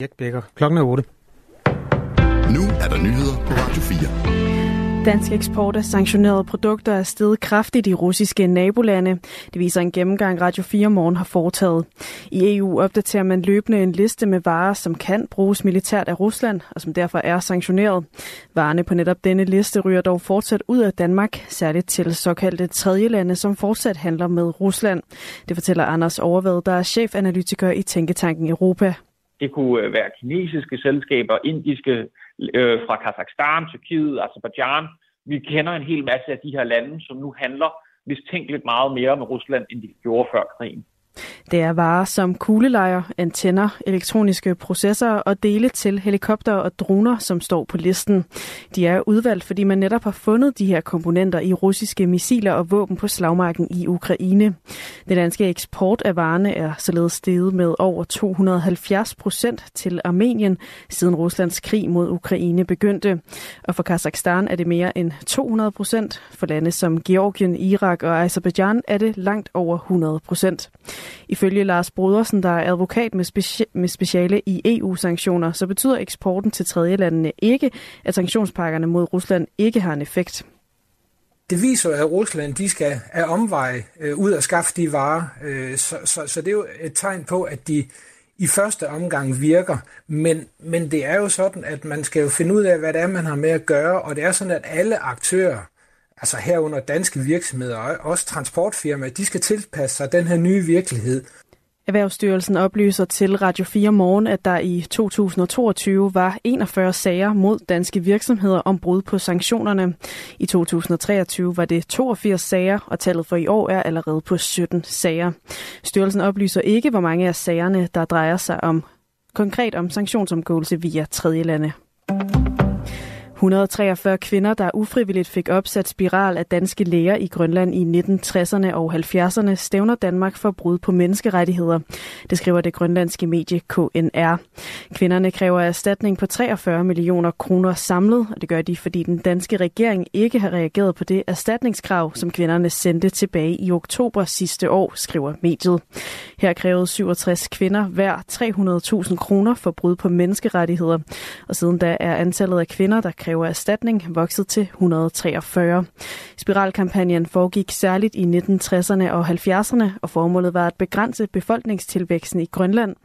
Jack Becker. Klokken er 8. Nu er der nyheder på Radio 4. Dansk eksport af sanktionerede produkter er steget kraftigt i russiske nabolande. Det viser en gennemgang Radio 4 Morgen har foretaget. I EU opdaterer man løbende en liste med varer, som kan bruges militært af Rusland, og som derfor er sanktioneret. Varerne på netop denne liste ryger dog fortsat ud af Danmark, særligt til såkaldte tredjelande, som fortsat handler med Rusland. Det fortæller Anders Overved, der er chefanalytiker i Tænketanken Europa. Det kunne øh, være kinesiske selskaber, indiske øh, fra Kazakhstan, Tyrkiet, Azerbaijan. Vi kender en hel masse af de her lande, som nu handler mistænkeligt meget mere med Rusland, end de gjorde før krigen. Det er varer som kuglelejer, antenner, elektroniske processorer og dele til helikopter og droner, som står på listen. De er udvalgt, fordi man netop har fundet de her komponenter i russiske missiler og våben på slagmarken i Ukraine. Den danske eksport af varerne er således steget med over 270 procent til Armenien, siden Ruslands krig mod Ukraine begyndte. Og for Kazakhstan er det mere end 200 procent. For lande som Georgien, Irak og Azerbaijan er det langt over 100 procent. Ifølge Lars Brodersen, der er advokat med, speci- med speciale i EU-sanktioner, så betyder eksporten til tredjelandene ikke, at sanktionspakkerne mod Rusland ikke har en effekt. Det viser at Rusland de skal af omveje øh, ud og skaffe de varer, øh, så, så, så det er jo et tegn på, at de i første omgang virker, men, men det er jo sådan, at man skal jo finde ud af, hvad det er, man har med at gøre, og det er sådan, at alle aktører, altså herunder danske virksomheder og også transportfirmaer, de skal tilpasse sig den her nye virkelighed. Erhvervsstyrelsen oplyser til Radio 4 Morgen, at der i 2022 var 41 sager mod danske virksomheder om brud på sanktionerne. I 2023 var det 82 sager, og tallet for i år er allerede på 17 sager. Styrelsen oplyser ikke, hvor mange af sagerne, der drejer sig om konkret om sanktionsomgåelse via tredjelande. 143 kvinder, der ufrivilligt fik opsat spiral af danske læger i Grønland i 1960'erne og 70'erne, stævner Danmark for brud på menneskerettigheder. Det skriver det grønlandske medie KNR. Kvinderne kræver erstatning på 43 millioner kroner samlet, og det gør de, fordi den danske regering ikke har reageret på det erstatningskrav, som kvinderne sendte tilbage i oktober sidste år, skriver mediet. Her krævede 67 kvinder hver 300.000 kroner for brud på menneskerettigheder, og siden da er antallet af kvinder, der kræver erstatning, vokset til 143. Spiralkampagnen foregik særligt i 1960'erne og 70'erne, og formålet var at begrænse befolkningstilvæksten i Grønland.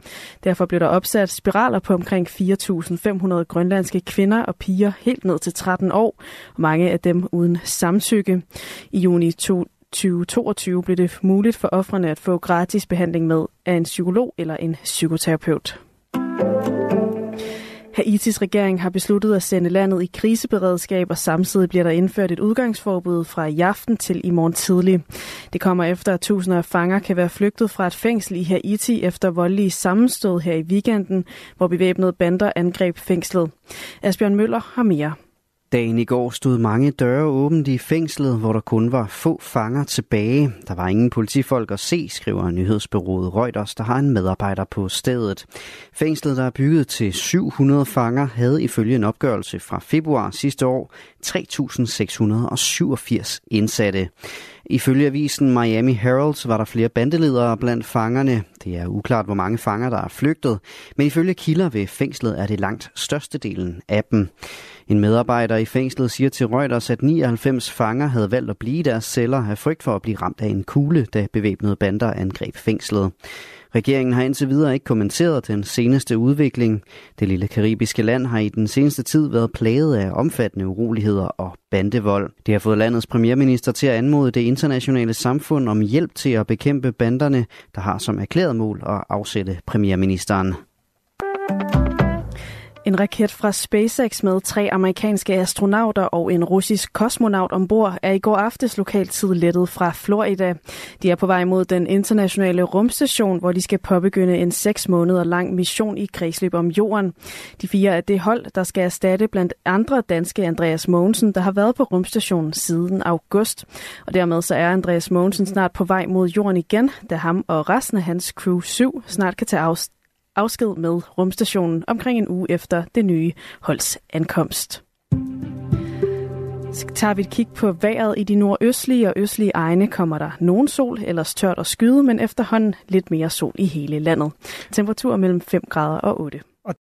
Derfor blev der opsat spiraler på omkring 4.500 grønlandske kvinder og piger helt ned til 13 år, og mange af dem uden samtykke. I juni 2022 blev det muligt for offrene at få gratis behandling med af en psykolog eller en psykoterapeut. Haitis regering har besluttet at sende landet i kriseberedskab, og samtidig bliver der indført et udgangsforbud fra i aften til i morgen tidlig. Det kommer efter, at tusinder af fanger kan være flygtet fra et fængsel i Haiti efter voldelige sammenstød her i weekenden, hvor bevæbnede bander angreb fængslet. Asbjørn Møller har mere. Dagen i går stod mange døre åbent i fængslet, hvor der kun var få fanger tilbage. Der var ingen politifolk at se, skriver nyhedsbyrået Reuters, der har en medarbejder på stedet. Fængslet, der er bygget til 700 fanger, havde ifølge en opgørelse fra februar sidste år 3.687 indsatte. Ifølge avisen Miami Herald var der flere bandeledere blandt fangerne. Det er uklart, hvor mange fanger, der er flygtet, men ifølge kilder ved fængslet er det langt størstedelen af dem. En medarbejder i fængslet siger til Reuters, at 99 fanger havde valgt at blive i deres celler af frygt for at blive ramt af en kugle, da bevæbnede bander angreb fængslet. Regeringen har indtil videre ikke kommenteret den seneste udvikling. Det lille karibiske land har i den seneste tid været plaget af omfattende uroligheder og bandevold. Det har fået landets premierminister til at anmode det internationale samfund om hjælp til at bekæmpe banderne, der har som erklæret mål at afsætte premierministeren. En raket fra SpaceX med tre amerikanske astronauter og en russisk kosmonaut ombord er i går aftes lokaltid lettet fra Florida. De er på vej mod den internationale rumstation, hvor de skal påbegynde en seks måneder lang mission i kredsløb om jorden. De fire er det hold, der skal erstatte blandt andre danske Andreas Mogensen, der har været på rumstationen siden august. Og dermed så er Andreas Mogensen snart på vej mod jorden igen, da ham og resten af hans Crew 7 snart kan tage afstand afsked med rumstationen omkring en uge efter det nye holds ankomst. Så tager vi et kig på vejret. I de nordøstlige og østlige egne kommer der nogen sol, ellers tørt og skyde, men efterhånden lidt mere sol i hele landet. Temperatur mellem 5 grader og 8.